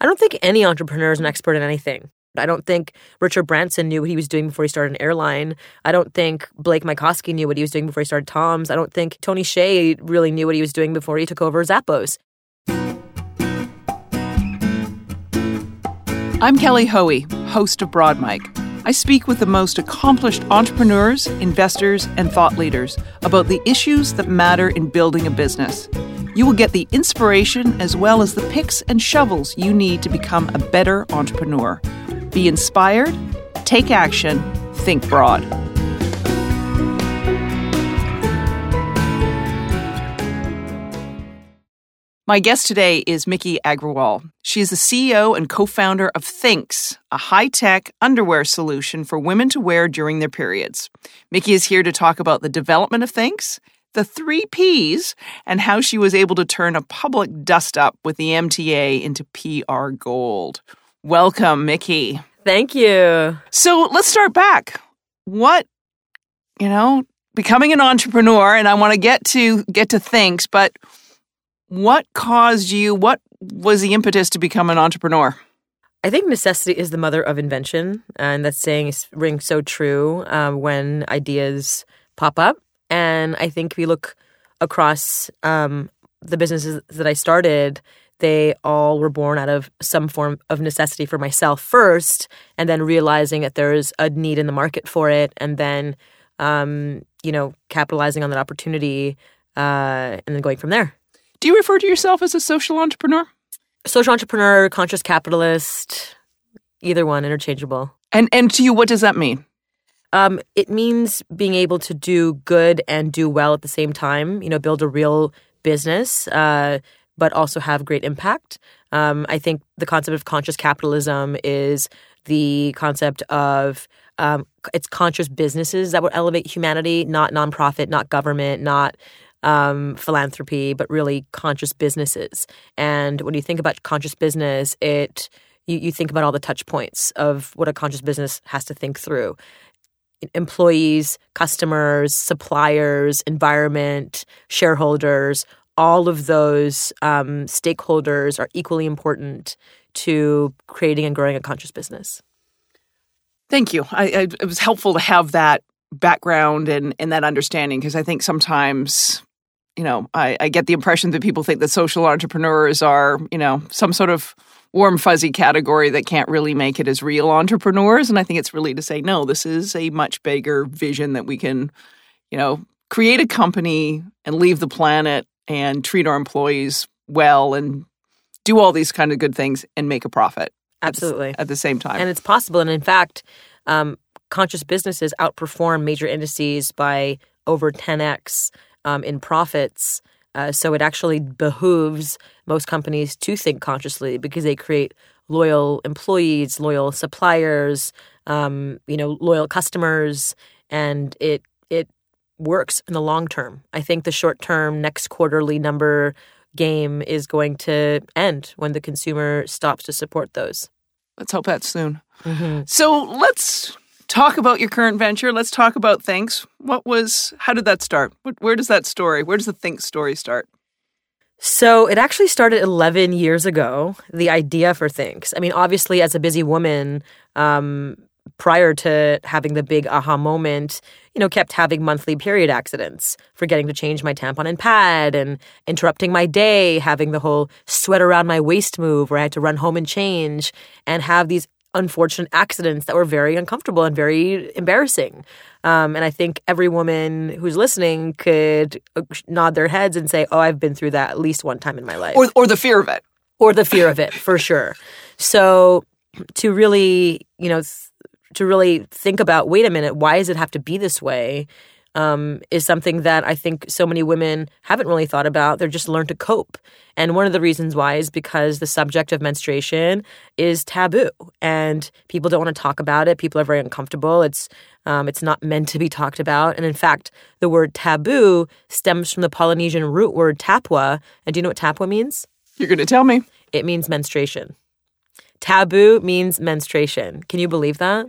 I don't think any entrepreneur is an expert in anything. I don't think Richard Branson knew what he was doing before he started an airline. I don't think Blake Mycoskie knew what he was doing before he started TOMS. I don't think Tony Hsieh really knew what he was doing before he took over Zappos. I'm Kelly Hoey, host of Broad Mic. I speak with the most accomplished entrepreneurs, investors, and thought leaders about the issues that matter in building a business. You will get the inspiration as well as the picks and shovels you need to become a better entrepreneur. Be inspired, take action, think broad. My guest today is Miki Agrawal. She is the CEO and co founder of Thinx, a high tech underwear solution for women to wear during their periods. Miki is here to talk about the development of Thinx, the three P's, and how she was able to turn a public dust up with the MTA into PR gold. Welcome, Miki. Thank you. So let's start back. What, you know, becoming an entrepreneur, and I want to get to get to Thinx, but what caused you? What was the impetus to become an entrepreneur? I think necessity is the mother of invention, and that saying rings so true um, when ideas pop up. And I think if you look across um, the businesses that I started, they all were born out of some form of necessity for myself first, and then realizing that there's a need in the market for it, and then, um, you know, capitalizing on that opportunity, uh, and then going from there. Do you refer to yourself as a social entrepreneur? Social entrepreneur, conscious capitalist, either one, interchangeable. And and to you, what does that mean? Um, it means being able to do good and do well at the same time. You know, build a real business, uh, but also have great impact. Um, I think the concept of conscious capitalism is the concept of um, it's conscious businesses that will elevate humanity, not nonprofit, not government, not um, philanthropy, but really conscious businesses. And when you think about conscious business, it you, you think about all the touch points of what a conscious business has to think through employees, customers, suppliers, environment, shareholders, all of those um, stakeholders are equally important to creating and growing a conscious business. Thank you. I, I, it was helpful to have that background and, and that understanding because I think sometimes you know, I, I get the impression that people think that social entrepreneurs are, you know, some sort of warm fuzzy category that can't really make it as real entrepreneurs. And I think it's really to say, no, this is a much bigger vision that we can, you know, create a company and leave the planet and treat our employees well and do all these kind of good things and make a profit. Absolutely. At the, at the same time. And it's possible. And in fact, um, conscious businesses outperform major indices by over 10x um, in profits. Uh, so it actually behooves most companies to think consciously because they create loyal employees, loyal suppliers, um, you know, loyal customers, and it it works in the long term. I think the short term, next quarterly number game is going to end when the consumer stops to support those. Let's hope that soon. Mm-hmm. So let's talk about your current venture. Let's talk about Thinx. What was, how did that start? Where does that story, where does the Thinx story start? So it actually started 11 years ago, the idea for Thinx. I mean, obviously, as a busy woman, um, prior to having the big aha moment, you know, kept having monthly period accidents, forgetting to change my tampon and pad and interrupting my day, having the whole sweat around my waist move where I had to run home and change and have these unfortunate accidents that were very uncomfortable and very embarrassing. Um, and I think every woman who's listening could uh, nod their heads and say, "Oh, I've been through that at least one time in my life," or or the fear of it, or the fear of it for sure. So to really, you know, th- to really think about, wait a minute, why does it have to be this way? Um, is something that I think so many women haven't really thought about. They're just learned to cope. And one of the reasons why is because the subject of menstruation is taboo and people don't want to talk about it. People are very uncomfortable. It's um, it's not meant to be talked about. And in fact, the word taboo stems from the Polynesian root word tapwa. And do you know what tapwa means? You're going to tell me. It means menstruation. Taboo means menstruation. Can you believe that?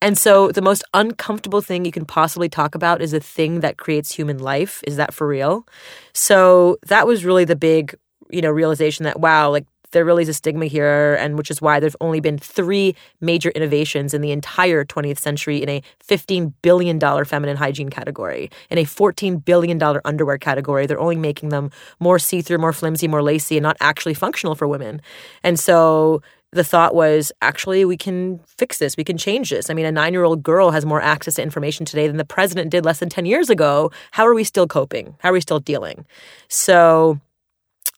And so the most uncomfortable thing you can possibly talk about is a thing that creates human life. Is that for real? So that was really the big, you know, realization that wow, like there really is a stigma here, and which is why there's only been three major innovations in the entire 20th century in a $15 billion feminine hygiene category, in a $14 billion underwear category. They're only making them more see through, more flimsy, more lacy, and not actually functional for women. And so the thought was actually we can fix this we can change this i mean a nine-year-old girl has more access to information today than the president did less than 10 years ago how are we still coping how are we still dealing so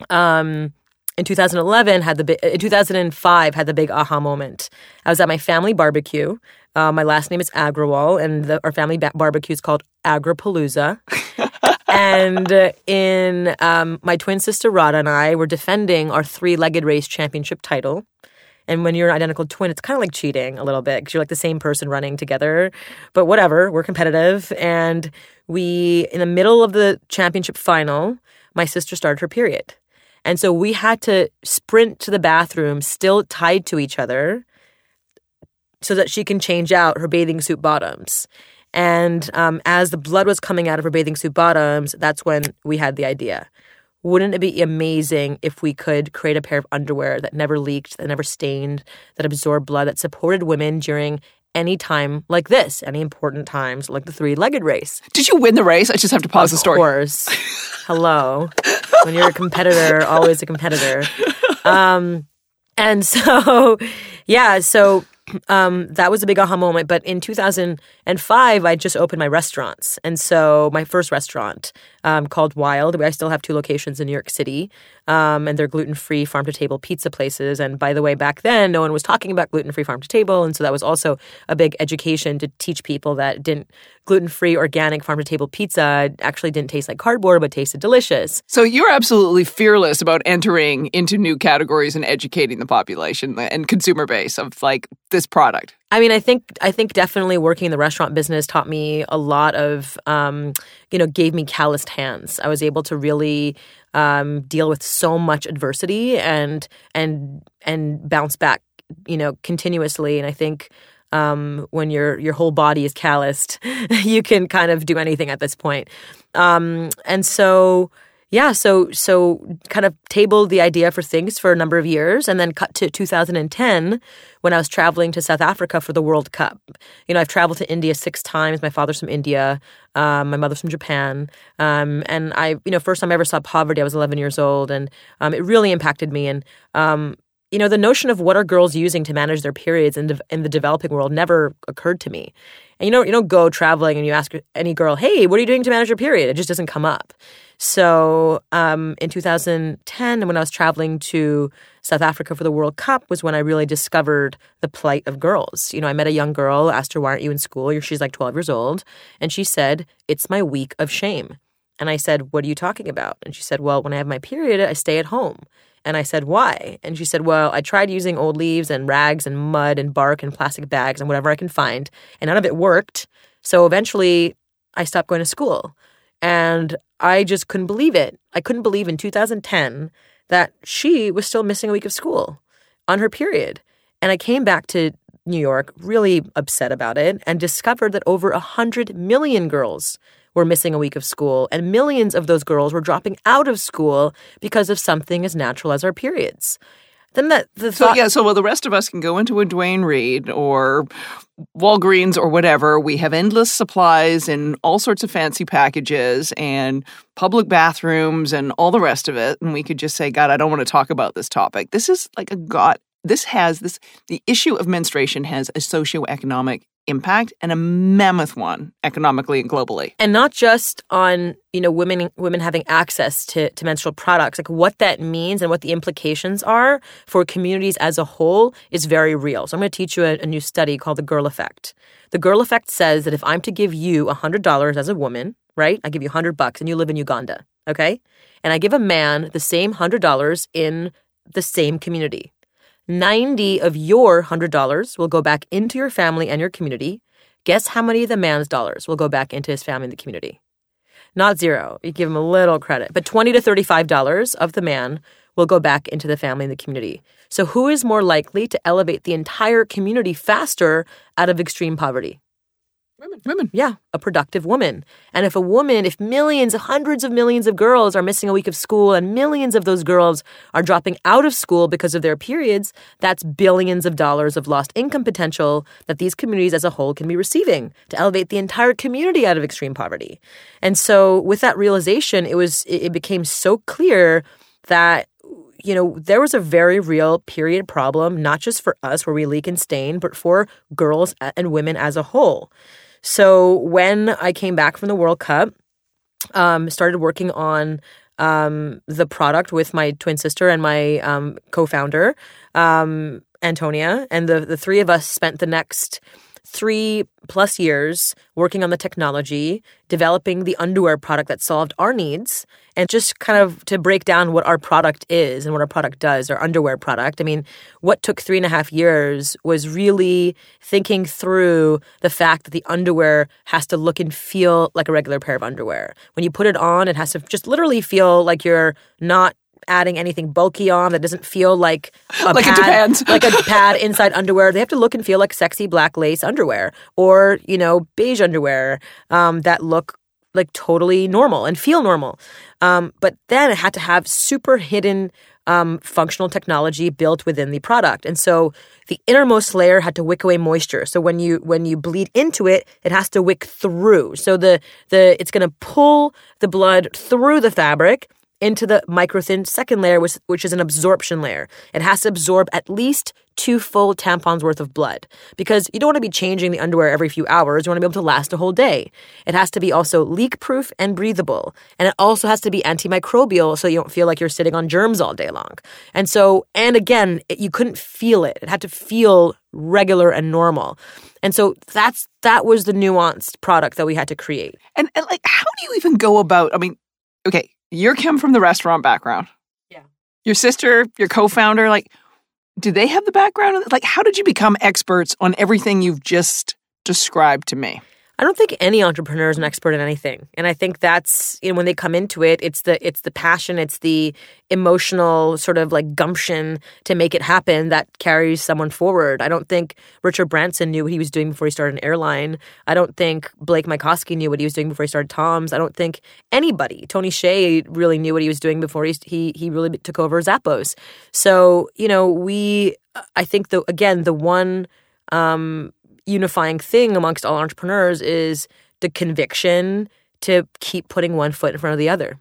um, in 2011 had the big, in 2005 had the big aha moment. I was at my family barbecue. Uh, my last name is Agrawal, and the, our family ba- barbecue is called Agrapalooza. and uh, in um, my twin sister Radha and I were defending our three-legged race championship title. And when you're an identical twin, it's kind of like cheating a little bit because you're like the same person running together. But whatever, we're competitive. And we, in the middle of the championship final, my sister started her period. And so we had to sprint to the bathroom, still tied to each other, so that she can change out her bathing suit bottoms. And um, as the blood was coming out of her bathing suit bottoms, that's when we had the idea. Wouldn't it be amazing if we could create a pair of underwear that never leaked, that never stained, that absorbed blood, that supported women during any time like this, any important times like the three legged race? Did you win the race? I just have to pause of the story. Of course. Hello. when you're a competitor, always a competitor. Um, and so, yeah, so um, that was a big aha moment. But in 2005, I just opened my restaurants. And so my first restaurant um, called Wild, I still have two locations in New York City, um, and they're gluten free farm to table pizza places. And by the way, back then, no one was talking about gluten free farm to table. And so that was also a big education to teach people that didn't gluten free, organic farm to table pizza actually didn't taste like cardboard, but tasted delicious. So you're absolutely fearless about entering into new categories and educating the population and consumer base of like this product. I mean, I think I think definitely working in the restaurant business taught me a lot of, um, you know, gave me calloused hands. I was able to really um, deal with so much adversity and and and bounce back, you know, continuously. And I think um, when your your whole body is calloused, you can kind of do anything at this point. Um, and so yeah, so so kind of tabled the idea for Thinx for a number of years, and then cut to 2010 when I was traveling to South Africa for the World Cup. You know, I've traveled to India six times. My father's from India, um, my mother's from Japan, um, and I, you know, first time I ever saw poverty, I was 11 years old, and um, it really impacted me. And um, you know, the notion of what are girls using to manage their periods in, de- in the developing world never occurred to me. And you know, you don't go traveling and you ask any girl, "Hey, what are you doing to manage your period?" It just doesn't come up. So um, in 2010, when I was traveling to South Africa for the World Cup, was when I really discovered the plight of girls. You know, I met a young girl, asked her, "Why aren't you in school?" She's like 12 years old, and she said, "It's my week of shame." And I said, "What are you talking about?" And she said, "Well, when I have my period, I stay at home." And I said, Why? And she said, Well, I tried using old leaves and rags and mud and bark and plastic bags and whatever I can find, and none of it worked. So eventually, I stopped going to school. And I just couldn't believe it. I couldn't believe in 2010 that she was still missing a week of school on her period. And I came back to New York really upset about it and discovered that over 100 million girls were missing a week of school, and millions of those girls were dropping out of school because of something as natural as our periods. Then that the so yeah, so while the rest of us can go into a Duane Reade or Walgreens or whatever, we have endless supplies in all sorts of fancy packages and public bathrooms and all the rest of it, and we could just say, God, I don't want to talk about this topic. This is like a God. This has this the issue of menstruation has a socioeconomic impact and a mammoth one economically and globally. And not just on, you know, women women having access to, to menstrual products. Like what that means and what the implications are for communities as a whole is very real. So I'm going to teach you a, a new study called the Girl Effect. The Girl Effect says that if I'm to give you a $100 as a woman, right? I give you 100 bucks and you live in Uganda, okay? And I give a man the same $100 in the same community. 90 of your $100 will go back into your family and your community. Guess how many of the man's dollars will go back into his family and the community? Not zero. You give him a little credit, but 20 to $35 of the man will go back into the family and the community. So, who is more likely to elevate the entire community faster out of extreme poverty? Women. Women. Yeah, a productive woman. And if a woman, if millions, hundreds of millions of girls are missing a week of school and millions of those girls are dropping out of school because of their periods, that's billions of dollars of lost income potential that these communities as a whole can be receiving to elevate the entire community out of extreme poverty. And so with that realization, it was it became so clear that you know, there was a very real period problem, not just for us where we leak and stain, but for girls and women as a whole. So when I came back from the World Cup, um, started working on um, the product with my twin sister and my um, co-founder, um, Antonia, and the the three of us spent the next three plus years working on the technology, developing the underwear product that solved our needs, and just kind of to break down what our product is and what our product does, our underwear product. I mean, what took three and a half years was really thinking through the fact that the underwear has to look and feel like a regular pair of underwear. When you put it on, it has to just literally feel like you're not adding anything bulky on that doesn't feel like a like pad, a like a pad inside underwear. They have to look and feel like sexy black lace underwear or you know beige underwear um, that look like totally normal and feel normal. Um, but then it had to have super hidden um, functional technology built within the product, and so the innermost layer had to wick away moisture. So when you when you bleed into it, it has to wick through. So the the it's going to pull the blood through the fabric into the microthin second layer, which, which is an absorption layer. It has to absorb at least two full tampons worth of blood because you don't want to be changing the underwear every few hours. You want to be able to last a whole day. It has to be also leak proof and breathable. And it also has to be antimicrobial so you don't feel like you're sitting on germs all day long. And so, and again, it, you couldn't feel it. It had to feel regular and normal. And so that's that was the nuanced product that we had to create. And, and like how do you even go about I mean, okay, you're Kim from the restaurant background. Yeah. Your sister, your co-founder, like, do they have the background? Like, how did you become experts on everything you've just described to me? I don't think any entrepreneur is an expert in anything. And I think that's, you know, when they come into it, it's the it's the passion, it's the emotional sort of like gumption to make it happen that carries someone forward. I don't think Richard Branson knew what he was doing before he started an airline. I don't think Blake Mycoskie knew what he was doing before he started TOMS. I don't think anybody, Tony Hsieh really knew what he was doing before he he he really took over Zappos. So, you know, we I think the again, the one um unifying thing amongst all entrepreneurs is the conviction to keep putting one foot in front of the other.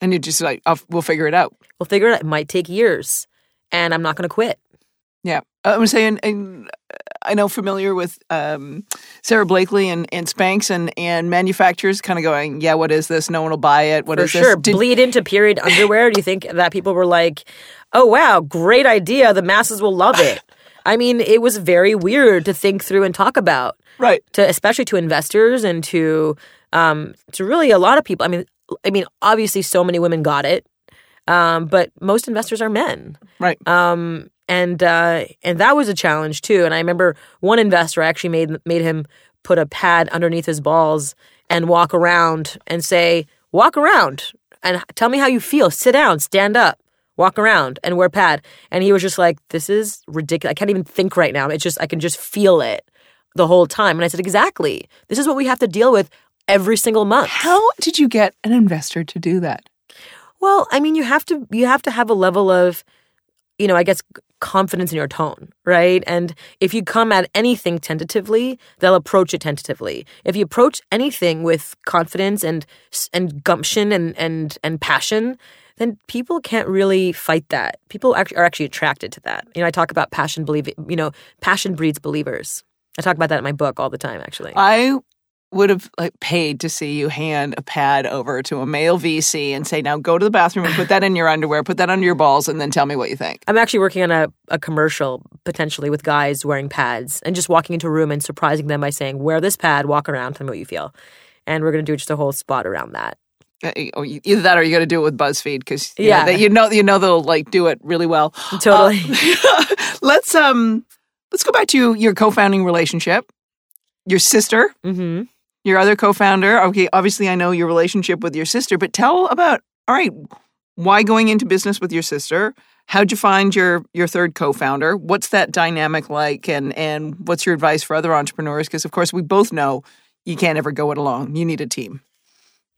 And you're just like, we'll figure it out. We'll figure it out. It might take years, and I'm not going to quit. Yeah. I'm saying, and I know familiar with um, Sara Blakely and, and Spanx and, and manufacturers kind of going, yeah, what is this? No one will buy it. What For is sure. this? Did- Bleed into period underwear. Do you think that people were like, oh, wow, great idea. The masses will love it? I mean, it was very weird to think through and talk about, right? To especially to investors and to um, to really a lot of people. I mean, I mean, obviously, so many women got it, um, but most investors are men, right? Um, and uh, and that was a challenge too. And I remember one investor actually made made him put a pad underneath his balls and walk around and say, "Walk around and tell me how you feel. Sit down, stand up." Walk around and wear pad. And he was just like, this is ridiculous. I can't even think right now. It's just, I can just feel it the whole time. And I said, exactly. This is what we have to deal with every single month. How did you get an investor to do that? Well, I mean, you have to, you have to have a level of, you know, I guess confidence in your tone, right? And if you come at anything tentatively, they'll approach it tentatively. If you approach anything with confidence and and gumption and and and passion, then people can't really fight that. People are actually attracted to that. You know, I talk about passion believe you know, passion breeds believers. I talk about that in my book all the time actually. I would have like paid to see you hand a pad over to a male VC and say, "Now go to the bathroom and put that in your underwear, put that under your balls, and then tell me what you think." I'm actually working on a, a commercial potentially with guys wearing pads and just walking into a room and surprising them by saying, "Wear this pad, walk around, tell me what you feel," and we're going to do just a whole spot around that. Uh, or either that or you got to do it with BuzzFeed because yeah, you know you know they'll like do it really well. Totally. Uh, let's um let's go back to your co-founding relationship. Your sister, mm-hmm. your other co-founder. Okay, obviously I know your relationship with your sister, but tell about all right, why going into business with your sister? How'd you find your your third co-founder? What's that dynamic like, and and what's your advice for other entrepreneurs? Because of course we both know you can't ever go it alone. You need a team.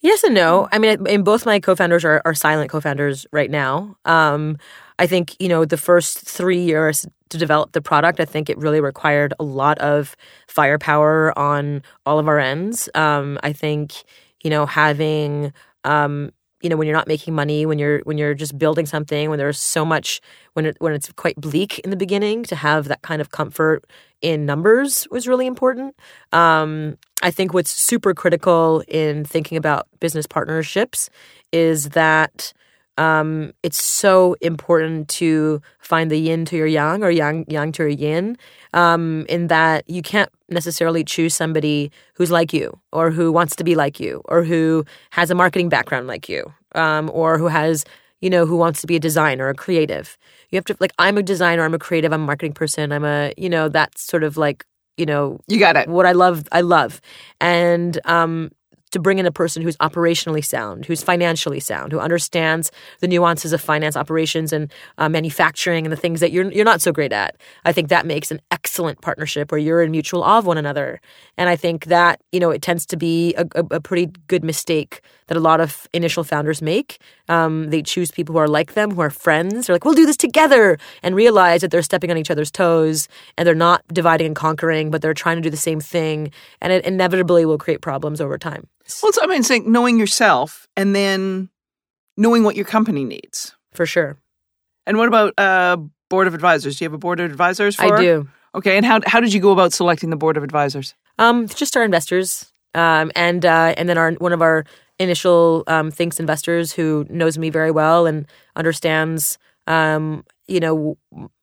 Yes and no. I mean, in both my co-founders are, are silent co-founders right now. Um, I think you know the first three years to develop the product. I think it really required a lot of firepower on all of our ends. Um, I think you know having um, you know when you're not making money, when you're when you're just building something, when there's so much when it, when it's quite bleak in the beginning, to have that kind of comfort in numbers was really important. Um, I think what's super critical in thinking about business partnerships is that um, it's so important to find the yin to your yang or yang yang to your yin. Um, in that you can't necessarily choose somebody who's like you or who wants to be like you or who has a marketing background like you um, or who has you know who wants to be a designer or a creative. You have to like I'm a designer, I'm a creative, I'm a marketing person, I'm a you know that's sort of like you know You got it. what I love I love and um to bring in a person who's operationally sound, who's financially sound, who understands the nuances of finance operations and uh, manufacturing and the things that you're you're not so great at. I think that makes an excellent partnership where you're in mutual awe of one another. And I think that you know it tends to be a, a, a pretty good mistake that a lot of initial founders make. Um, they choose people who are like them, who are friends. They're like, we'll do this together, and realize that they're stepping on each other's toes and they're not dividing and conquering, but they're trying to do the same thing, and it inevitably will create problems over time. Well, it's, I mean, saying knowing yourself and then knowing what your company needs. For sure. And what about uh, board of advisors? Do you have a board of advisors? For? I do. Okay, and how how did you go about selecting the board of advisors? Um, just our investors, um, and uh, and then our one of our initial um, Thinx investors who knows me very well and understands, um, you know,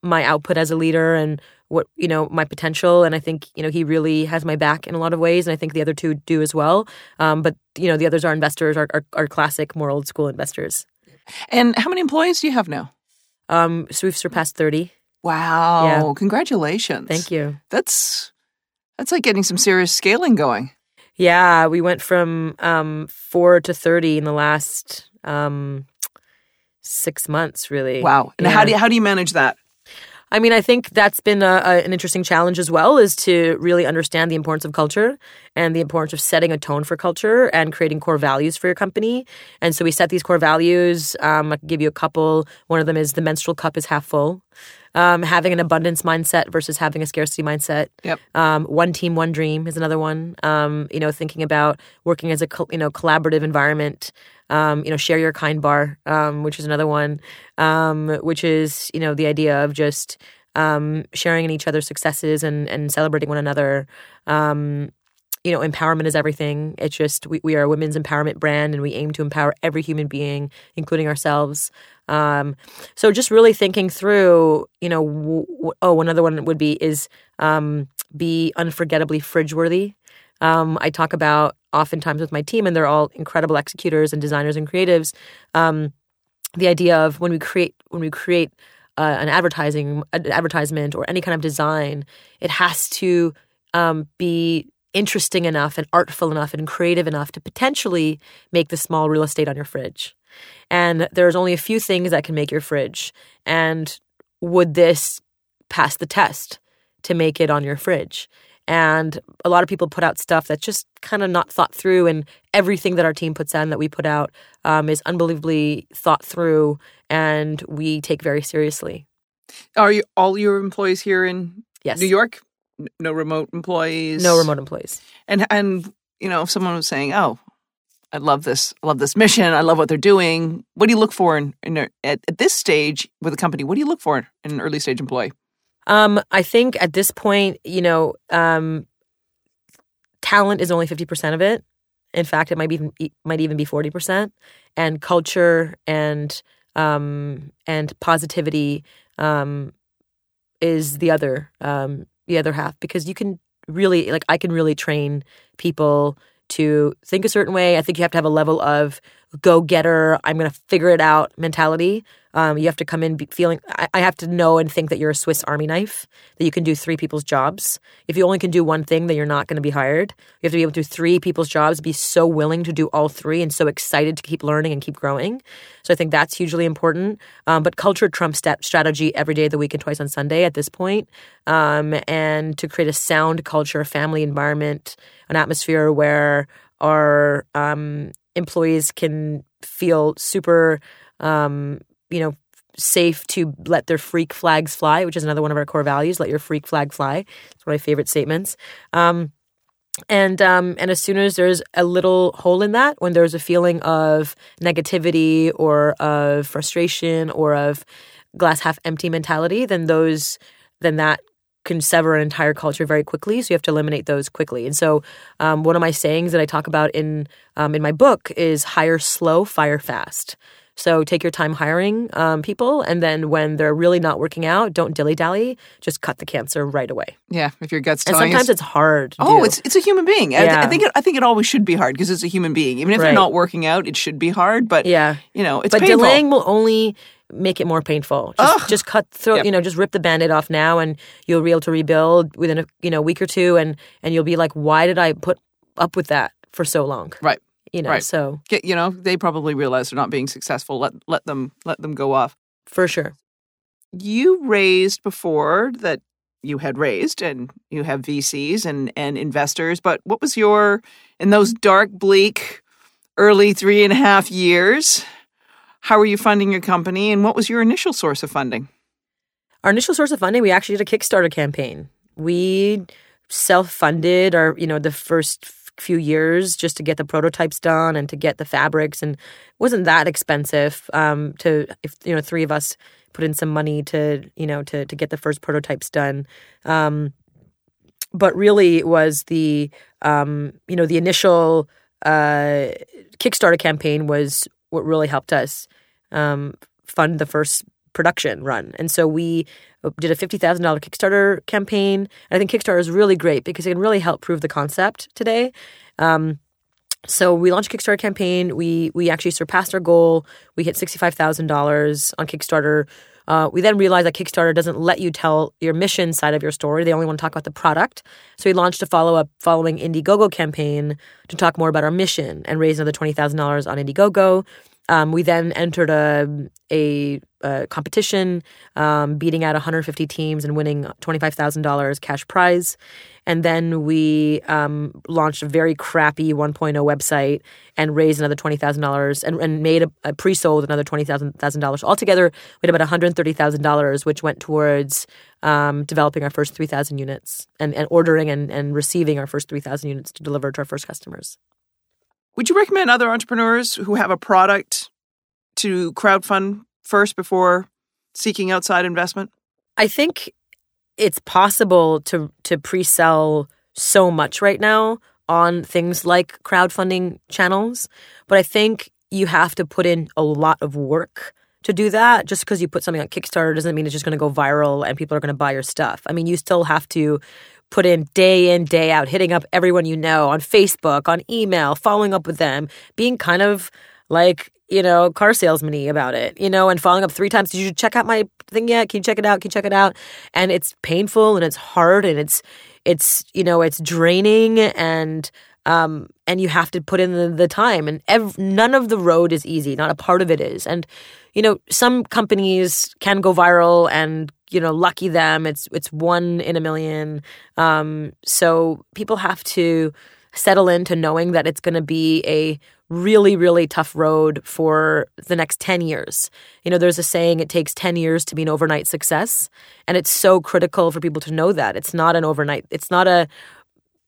my output as a leader and what you know my potential. And I think you know he really has my back in a lot of ways, and I think the other two do as well. Um, but you know, the others are investors, are, are, are classic, more old school investors. And how many employees do you have now? Um, so we've surpassed thirty. Wow! Yeah. Congratulations. Thank you. That's that's like getting some serious scaling going. Yeah, we went from um, four to thirty in the last um, six months, really. Wow! And Yeah. how do you, how do you manage that? I mean, I think that's been a, a, an interesting challenge as well, is to really understand the importance of culture and the importance of setting a tone for culture and creating core values for your company. And so we set these core values. Um, I can give you a couple. One of them is the menstrual cup is half full. Um, having an abundance mindset versus having a scarcity mindset. Yep. Um, one team, one dream is another one. Um, you know, thinking about working as a col- you know collaborative environment. Um, you know, share your kind bar, um, which is another one. Um, which is you know the idea of just um, sharing in each other's successes and and celebrating one another. You know, empowerment is everything. It's just we, we are a women's empowerment brand, and we aim to empower every human being, including ourselves. Um, so just really thinking through, you know, w- w- oh, another one would be is um, be unforgettably fridge worthy. Um, I talk about oftentimes with my team, and they're all incredible executors and designers and creatives. Um, the idea of when we create when we create uh, an advertising an advertisement or any kind of design, it has to um, be interesting enough and artful enough and creative enough to potentially make the small real estate on your fridge. And there's only a few things that can make your fridge. And would this pass the test to make it on your fridge? And a lot of people put out stuff that's just kind of not thought through. And everything that our team puts out and that we put out um, is unbelievably thought through and we take very seriously. Are you all your employees here in Yes. New York? No remote employees. No remote employees. And and you know, if someone was saying, "Oh, I love this, I love this mission, I love what they're doing," what do you look for in, in a, at, at this stage with a company? What do you look for in an early stage employee? Um, I think at this point, you know, um, talent is only fifty percent of it. In fact, it might be even might even be forty percent, and culture and um, and positivity um, is the other um, the other half because you can really like I can really train people to think a certain way. I think you have to have a level of go getter, I'm going to figure it out mentality. Um, you have to come in feeling, I, I, have to know and think that you're a Swiss Army knife, that you can do three people's jobs. If you only can do one thing, then you're not going to be hired. You have to be able to do three people's jobs, be so willing to do all three and so excited to keep learning and keep growing. So I think that's hugely important. Um, but culture trumps st- strategy every day of the week and twice on Sunday at this point. Um, and to create a sound culture, a family environment, an atmosphere where our um, employees can feel super um, you know, safe to let their freak flags fly, which is another one of our core values. Let your freak flag fly. It's one of my favorite statements. Um, and um, and as soon as there's a little hole in that, when there's a feeling of negativity or of frustration or of glass half empty mentality, then those then that can sever an entire culture very quickly. So you have to eliminate those quickly. And so um, one of my sayings that I talk about in um, in my book is hire slow, fire fast. So take your time hiring um, people, and then when they're really not working out, don't dilly dally. Just cut the cancer right away. Yeah, if your gut's and sometimes it's hard. oh, do. it's it's a human being. Yeah. I, I, think it, I think it always should be hard because it's a human being. Even if right. they're not working out, it should be hard. But yeah, you know, it's but painful. delaying will only make it more painful. Just, just cut through, yep. you know, just rip the band-aid off now and you'll be able to rebuild within a you know week or two and and you'll be like, why did I put up with that for so long? Right you know right. so Get, you know they probably realize they're not being successful let let them let them go off. For sure. You raised before that you had raised and you have VCs and and investors but what was your in those mm-hmm. dark bleak early three and a half years how were you funding your company and what was your initial source of funding? Our initial source of funding we actually did a kickstarter campaign. We self-funded our you know the first few years just to get the prototypes done and to get the fabrics and it wasn't that expensive um, to if you know three of us put in some money to you know to to get the first prototypes done. Um, but really it was the um, you know the initial uh, kickstarter campaign was what really helped us um, fund the first production run. And so we did a $50,000 Kickstarter campaign. I think Kickstarter is really great because it can really help prove the concept today. Um, so we launched a Kickstarter campaign. We we actually surpassed our goal. We hit sixty five thousand dollars on Kickstarter. Uh, we then realized that Kickstarter doesn't let you tell your mission side of your story. They only want to talk about the product. So we launched a follow up following Indiegogo campaign to talk more about our mission and raise another twenty thousand dollars on Indiegogo. Um, we then entered a, a, a competition, um, beating out 150 teams and winning $25,000 cash prize. And then we um, launched a very crappy 1.0 website and raised another $20,000 and, and made a, a pre sold another $20,000. Altogether, we had about $130,000, which went towards um, developing our first 3,000 units and, and ordering and, and receiving our first 3,000 units to deliver to our first customers. Would you recommend other entrepreneurs who have a product to crowdfund first before seeking outside investment? I think it's possible to to pre-sell so much right now on things like crowdfunding channels, but I think you have to put in a lot of work to do that. Just because you put something on Kickstarter doesn't mean it's just going to go viral and people are going to buy your stuff. I mean, you still have to put in day in, day out, hitting up everyone you know on Facebook, on email, following up with them, being kind of like, you know, car salesman about it, you know, and following up three times. Did you check out my thing yet? Can you check it out? Can you check it out? And it's painful and it's hard and it's, it's, you know, it's draining and, um, and you have to put in the, the time and ev- none of the road is easy. Not a part of it is. And, you know, some companies can go viral and you know, lucky them. It's it's one in a million. Um, so people have to settle into knowing that it's going to be a really really tough road for the next 10 years. You know, there's a saying it takes 10 years to be an overnight success, and it's so critical for people to know that. It's not an overnight. It's not a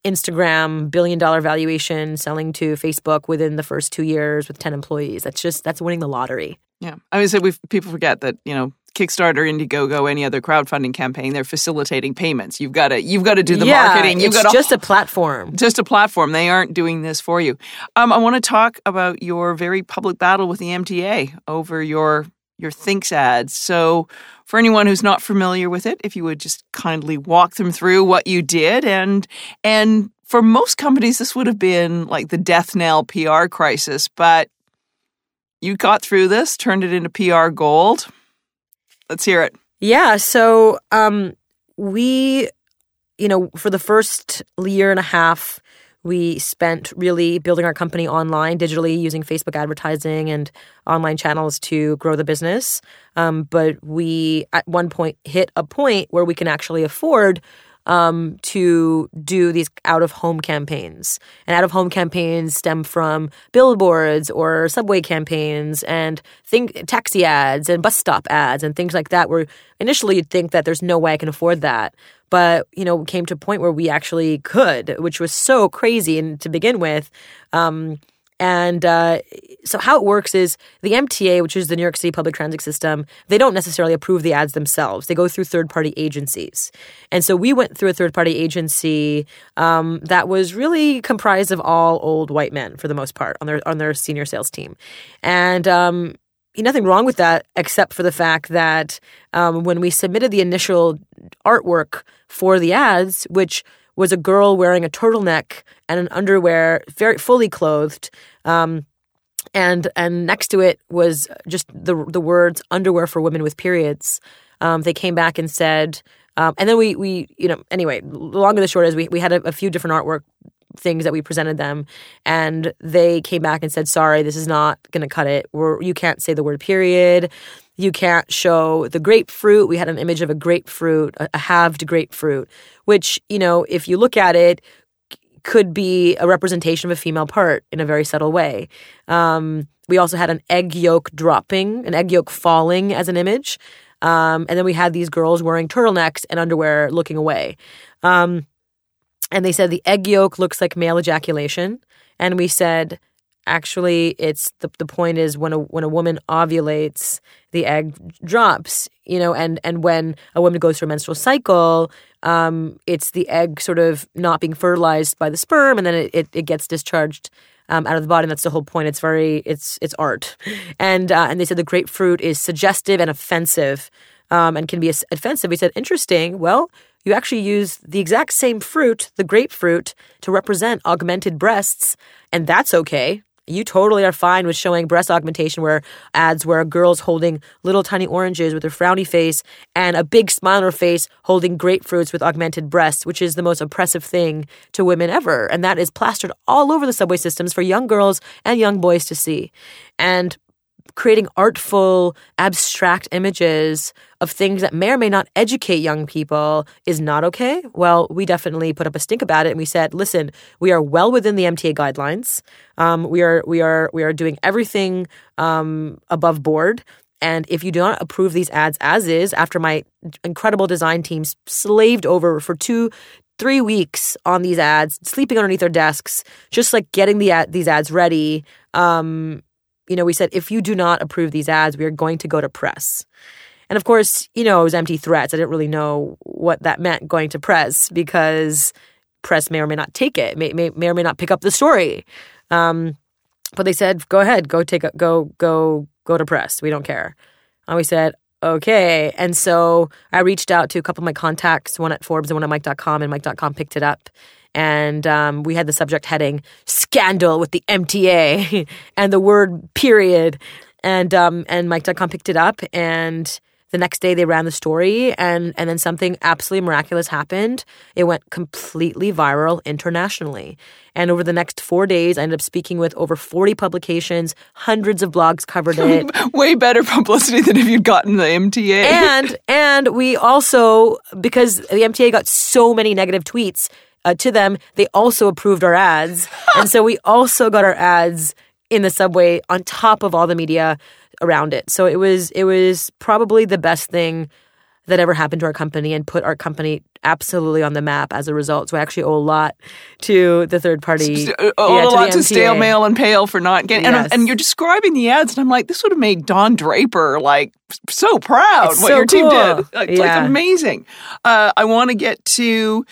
Instagram billion dollar valuation selling to Facebook within the first 2 years with 10 employees. That's just that's winning the lottery. Yeah. I mean, say we people forget that, you know, Kickstarter, Indiegogo, any other crowdfunding campaign, they're facilitating payments. You've got to you've got to do the yeah, marketing. You've it's got just a platform. Just a platform. They aren't doing this for you. Um, I want to talk about your very public battle with the MTA over your your Thinx ads. So, for anyone who's not familiar with it, if you would just kindly walk them through what you did and and for most companies this would have been like the death knell PR crisis, but you got through this, turned it into PR gold. Let's hear it. Yeah. So um, we, you know, for the first year and a half, we spent really building our company online, digitally, using Facebook advertising and online channels to grow the business. Um, but we, at one point, hit a point where we can actually afford um, to do these out of home campaigns. And out of home campaigns stem from billboards or subway campaigns and think taxi ads and bus stop ads and things like that. Where initially you'd think that there's no way I can afford that. But you know, came to a point where we actually could, which was so crazy. And to begin with, um, and uh, so, how it works is the MTA, which is the New York City public transit system, they don't necessarily approve the ads themselves. They go through third party agencies. And so, we went through a third party agency um, that was really comprised of all old white men for the most part on their on their senior sales team. And um, nothing wrong with that, except for the fact that um, when we submitted the initial artwork for the ads, which was a girl wearing a turtleneck and an underwear, very fully clothed. Um, and and next to it was just the the words underwear for women with periods. Um, they came back and said, um, and then we we you know anyway, long and the short is we we had a, a few different artwork things that we presented them and they came back and said sorry this is not going to cut it We're, you can't say the word period you can't show the grapefruit. We had an image of a grapefruit, a halved grapefruit, which, you know, if you look at it, could be a representation of a female part in a very subtle way. Um, we also had an egg yolk dropping, an egg yolk falling as an image. Um, and then we had these girls wearing turtlenecks and underwear looking away. Um, and they said the egg yolk looks like male ejaculation. And we said, actually it's the, the point is when a when a woman ovulates the egg drops you know and and when a woman goes through a menstrual cycle um, it's the egg sort of not being fertilized by the sperm and then it, it, it gets discharged um, out of the body. And that's the whole point. It's very it's it's art. And uh, and they said the grapefruit is suggestive and offensive um, and can be offensive. We said interesting. Well you actually use the exact same fruit, the grapefruit, to represent augmented breasts, and that's okay you totally are fine with showing breast augmentation where ads where a girl's holding little tiny oranges with her frowny face and a big smile on her face holding grapefruits with augmented breasts, which is the most oppressive thing to women ever. And that is plastered all over the subway systems for young girls and young boys to see. And creating artful, abstract images of things that may or may not educate young people is not okay. Well, we definitely put up a stink about it, and we said, "Listen, we are well within the MTA guidelines. Um, we are we are we are doing everything um, above board." And if you do not approve these ads as is, after my incredible design teams slaved over for two, three weeks on these ads, sleeping underneath their desks, just like getting the ad, these ads ready, um, you know, we said, if you do not approve these ads, we are going to go to press. And of course, you know, it was empty threats. I didn't really know what that meant going to press because press may or may not take it, may, may, may or may not pick up the story. Um, but they said, go ahead, go take a, go, go, go to press. We don't care. And we said, okay. And so I reached out to a couple of my contacts, one at Forbes and one at Mic.com, and Mic.com picked it up and um, we had the subject heading "Scandal with the MTA" and the word "period," and um, and Mic.com picked it up and. The next day they ran the story and and then something absolutely miraculous happened. It went completely viral internationally. And over the next 4 days I ended up speaking with over 40 publications, hundreds of blogs covered it. Way better publicity than if you'd gotten the MTA. and and we also because the MTA got so many negative tweets, uh, to them, they also approved our ads. and so we also got our ads in the subway on top of all the media around it. So it was it was probably the best thing that ever happened to our company and put our company absolutely on the map as a result. So I actually owe a lot to the third party. Owe yeah, a lot to, Stale Mail and Pale for not getting. Yes. And, and, you're describing the ads, and I'm like, this would have made Don Draper like so proud it's what so your cool. team did. Like, yeah. like amazing. Uh, I want to get to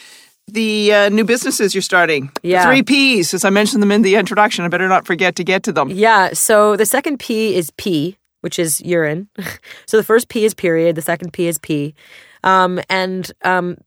the uh, new businesses you're starting. Yeah. Three P's, as I mentioned them in the introduction. I better not forget to get to them. Yeah. So the second P is pee, which is urine. so the first P is period. The second P is pee. Um, and um,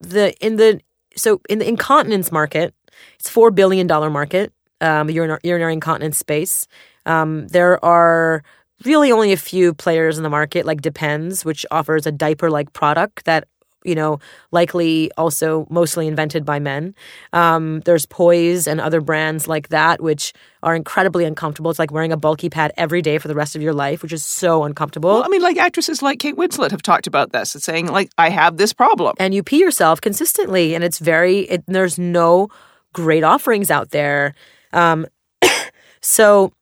the in the so in the incontinence market, it's four billion dollar market. Um, the urinary, urinary incontinence space. Um, there are really only a few players in the market, like Depends, which offers a diaper like product that you know, likely also mostly invented by men. Um, there's Poise and other brands like that, which are incredibly uncomfortable. It's like wearing a bulky pad every day for the rest of your life, which is so uncomfortable. Well, I mean, like actresses like Kate Winslet have talked about this, saying like, I have this problem, and you pee yourself consistently, and it's very. It, there's no great offerings out there. Um, so,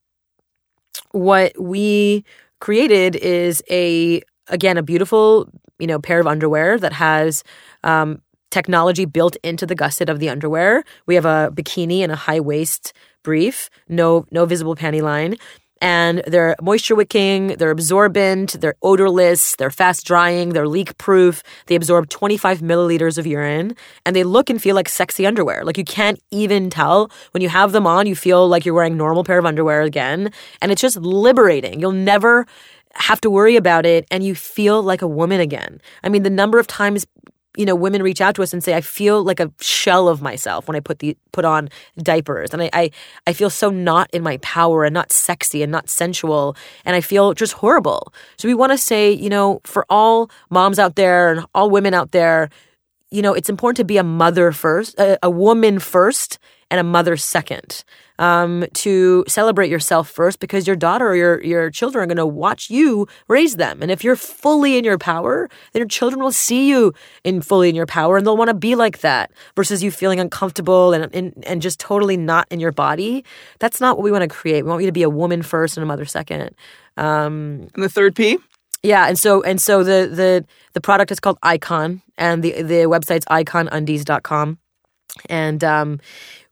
what we created is a again a beautiful you know pair of underwear that has um, technology built into the gusset of the underwear. We have a bikini and a high waist brief, no no visible panty line. And they're moisture wicking, they're absorbent, they're odorless, they're fast drying, they're leak proof. They absorb 25 milliliters of urine and they look and feel like sexy underwear. Like you can't even tell. When you have them on, you feel like you're wearing normal pair of underwear again. And it's just liberating. You'll never have to worry about it and you feel like a woman again. I mean, the number of times you know women reach out to us and say i feel like a shell of myself when i put the put on diapers and I, I i feel so not in my power and not sexy and not sensual and i feel just horrible so we want to say you know for all moms out there and all women out there you know it's important to be a mother first a, a woman first and a mother second um, to celebrate yourself first because your daughter or your, your children are going to watch you raise them. And if you're fully in your power, then your children will see you in fully in your power and they'll want to be like that versus you feeling uncomfortable and, and, and just totally not in your body. That's not what we want to create. We want you to be a woman first and a mother second. Um, and the third P? Yeah, and so and so the the the product is called Icon, and the the website's iconundies.com. And um,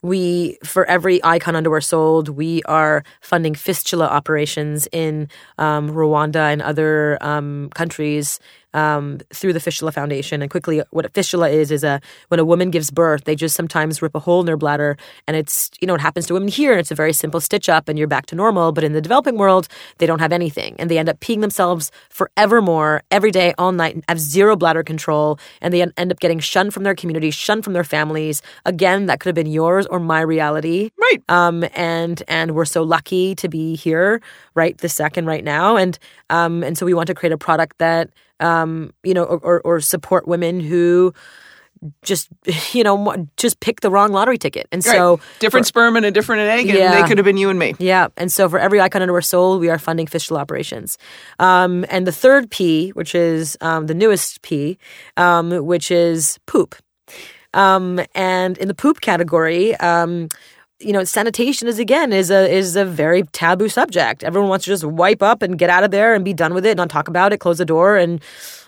we for every icon underwear sold we are funding fistula operations in um, rwanda and other um, countries um, through the Fistula Foundation. And quickly, what a fistula is is a when a woman gives birth, they just sometimes rip a hole in their bladder, and it's you know it happens to women here. And it's a very simple stitch up, and you're back to normal. But in the developing world, they don't have anything, and they end up peeing themselves forevermore, every day, all night, and have zero bladder control, and they end up getting shunned from their community, shunned from their families. Again, that could have been yours or my reality, right? Um, and and we're so lucky to be here right this second, right now, and um, and so we want to create a product that um, you know, or, or support women who just you know just pick the wrong lottery ticket. And so right. different for, sperm and a different egg and yeah, they could have been you and me. Yeah. And so for every icon underwear sold we are funding fistula operations. Um, and the third p which is um, the newest p um, which is poop. Um, and in the poop category um, you know, sanitation is again is a is a very taboo subject. Everyone wants to just wipe up and get out of there and be done with it, not talk about it, close the door, and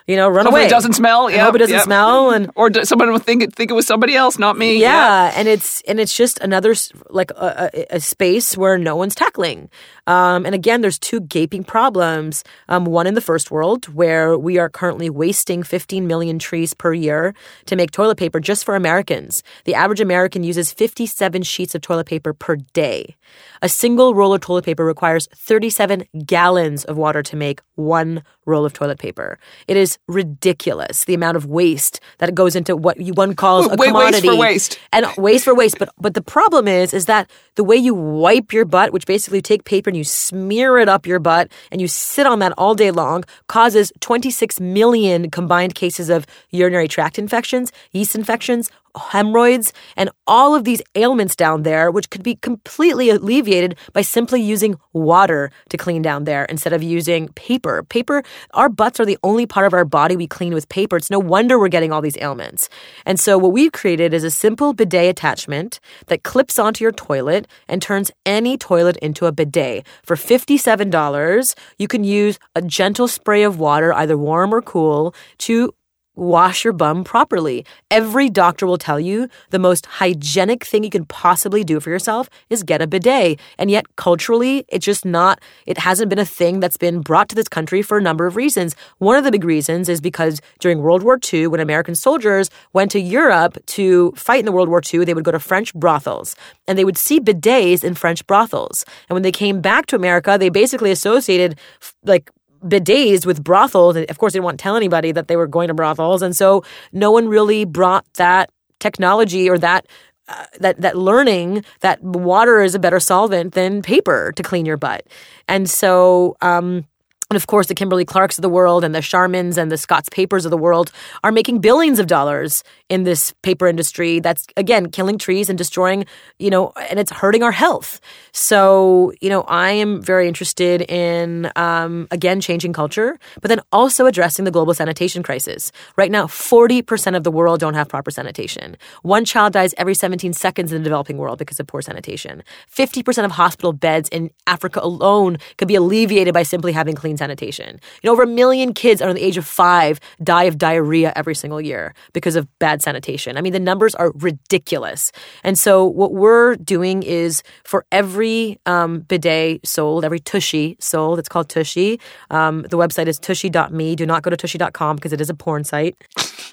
you know, run Hopefully away. It doesn't smell. Yeah, hope it doesn't yep. smell, and or someone will think it, think it was somebody else, not me. Yeah, yep. and it's and it's just another like a, a, a space where no one's tackling. Um, and again, there's two gaping problems. Um, one in the first world, where we are currently wasting 15 million trees per year to make toilet paper just for Americans. The average American uses 57 sheets of toilet paper per day. A single roll of toilet paper requires 37 gallons of water to make one roll of toilet paper. It is ridiculous the amount of waste that goes into what one calls a Wait, commodity. Waste for waste. And waste for waste. But but the problem is is that the way you wipe your butt, which basically take paper and you smear it up your butt and you sit on that all day long, causes 26 million combined cases of urinary tract infections, yeast infections, hemorrhoids, and all of these ailments down there, which could be completely alleviated by simply using water to clean down there instead of using paper. Paper, our butts are the only part of our body we clean with paper. It's no wonder we're getting all these ailments. And so, what we've created is a simple bidet attachment that clips onto your toilet and turns any toilet into a bidet. For $57, you can use a gentle spray of water, either warm or cool, to wash your bum properly. Every doctor will tell you the most hygienic thing you can possibly do for yourself is get a bidet. And yet, culturally, it's just not, it hasn't been a thing that's been brought to this country for a number of reasons. One of the big reasons is because during World War II, when American soldiers went to Europe to fight in the World War II, they would go to French brothels and they would see bidets in French brothels. And when they came back to America, they basically associated like bidets with brothels. Of course, they didn't want to tell anybody that they were going to brothels. And so no one really brought that technology or that uh, that that learning that water is a better solvent than paper to clean your butt, and so. Um, and of course, the Kimberly Clarks of the world and the Charmins and the Scott's Papers of the world are making billions of dollars in this paper industry that's, again, killing trees and destroying, you know, and it's hurting our health. So, you know, I am very interested in, um, again, changing culture, but then also addressing the global sanitation crisis. Right now, 40% of the world don't have proper sanitation. One child dies every 17 seconds in the developing world because of poor sanitation. 50% of hospital beds in Africa alone could be alleviated by simply having clean sanitation. You know, over a million kids under the age of five die of diarrhea every single year because of bad sanitation. I mean, the numbers are ridiculous. And so, what we're doing is for every um, bidet sold, every tushy sold, it's called Tushy. Um, the website is tushy.me. Do not go to tushy.com because it is a porn site.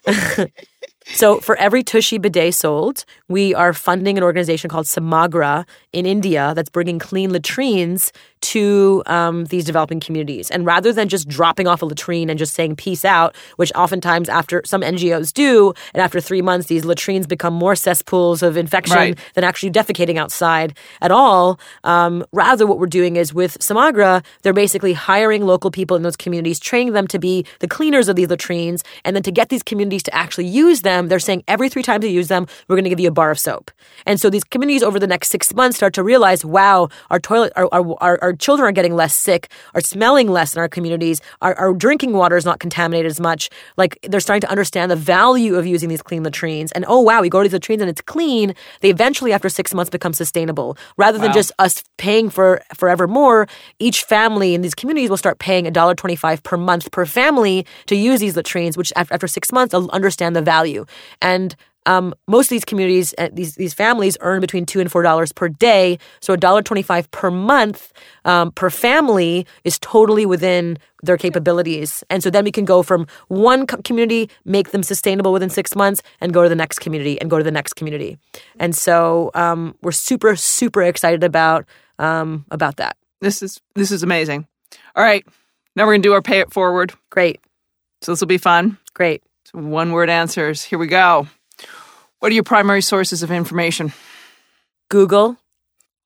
So, for every Tushy bidet sold, we are funding an organization called Samagra in India that's bringing clean latrines to um, these developing communities. And rather than just dropping off a latrine and just saying peace out, which oftentimes after some NGOs do, and after three months, these latrines become more cesspools of infection Right. than actually defecating outside at all. Um, rather, what we're doing is with Samagra, they're basically hiring local people in those communities, training them to be the cleaners of these latrines, and then to get these communities to actually use them, they're saying every three times you use them, we're going to give you a bar of soap. And so these communities over the next six months start to realize, wow, our toilet, our, our, our, our children are getting less sick, are smelling less in our communities, our, our drinking water is not contaminated as much. Like they're starting to understand the value of using these clean latrines. And oh, wow, we go to these latrines and it's clean. They eventually, after six months, become sustainable. Rather than Wow. just us paying for forever more, each family in these communities will start paying $1.25 per month per family to use these latrines, which after, after six months, they'll understand the value. And um, most of these communities, uh, these these families earn between two and four dollars per day. So a dollar twenty five per month um, per family is totally within their capabilities. And so then we can go from one co- community, make them sustainable within six months, and go to the next community and go to the next community. And so um, we're super super excited about um, about that. This is this is amazing. All right, now we're gonna do our pay it forward. Great, So this will be fun. great. So one word answers. Here we go. What are your primary sources of information? Google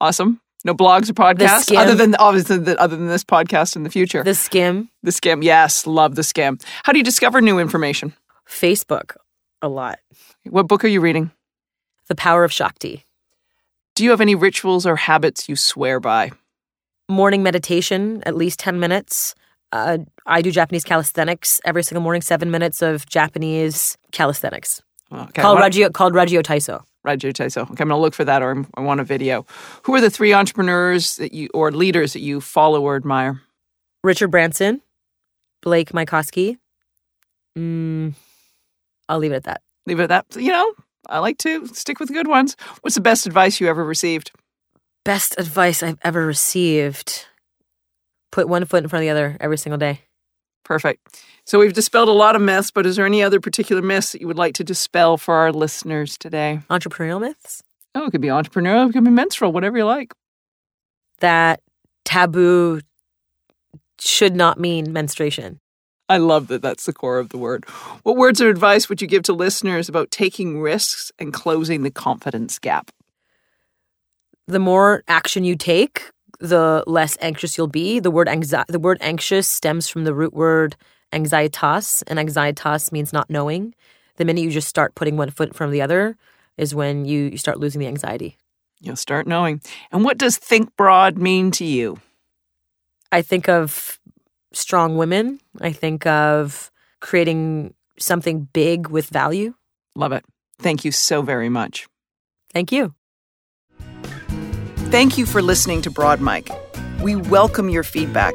Awesome. No blogs or podcasts Skimm. other than obviously the, other than this podcast in the future. the Skimm, the scam. Yes, love the scam. How do you discover new information? Facebook, a lot. What book are you reading? The Power of Shakti. Do you have any rituals or habits you swear by? morning meditation, at least 10 minutes. Uh, I do Japanese calisthenics every single morning, seven minutes of Japanese calisthenics Okay, called, Regio, called Regio Taiso. Roger Taiso. Okay, I'm going to look for that or I want a video. Who are the three entrepreneurs that you or leaders that you follow or admire? Richard Branson, Blake Mycoskie. Mm, I'll leave it at that. Leave it at that. You know, I like to stick with good ones. What's the best advice you ever received? Best advice I've ever received put one foot in front of the other every single day. Perfect. So we've dispelled a lot of myths, but is there any other particular myths that you would like to dispel for our listeners today? Entrepreneurial myths Oh, it could be entrepreneurial, it could be menstrual, whatever you like. that taboo should not mean menstruation. I love that that's the core of the word. What words of advice would you give to listeners about taking risks and closing the confidence gap? the more action you take, the less anxious you'll be. The word anxi- the word anxious stems from the root word anxietas, and anxietas means not knowing. The minute you just start putting one foot in front of the other is when you, you start losing the anxiety. You'll start knowing. And what does think broad mean to you? I think of strong women. I think of creating something big with value. Love it. Thank you so very much. Thank you. Thank you for listening to Broad Mic. We welcome your feedback.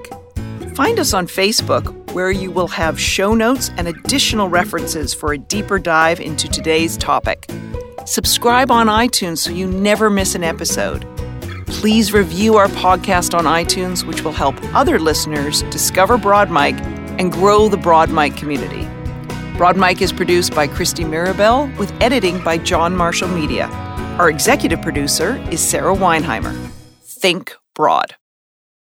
Find us on Facebook, where you will have show notes and additional references for a deeper dive into today's topic. Subscribe on iTunes so you never miss an episode. Please review our podcast on iTunes, which will help other listeners discover Broad Mic and grow the Broad Mic community. Broad Mic is produced by Christy Mirabel with editing by John Marshall Media. Our executive producer is Sarah Weinheimer. Think broad.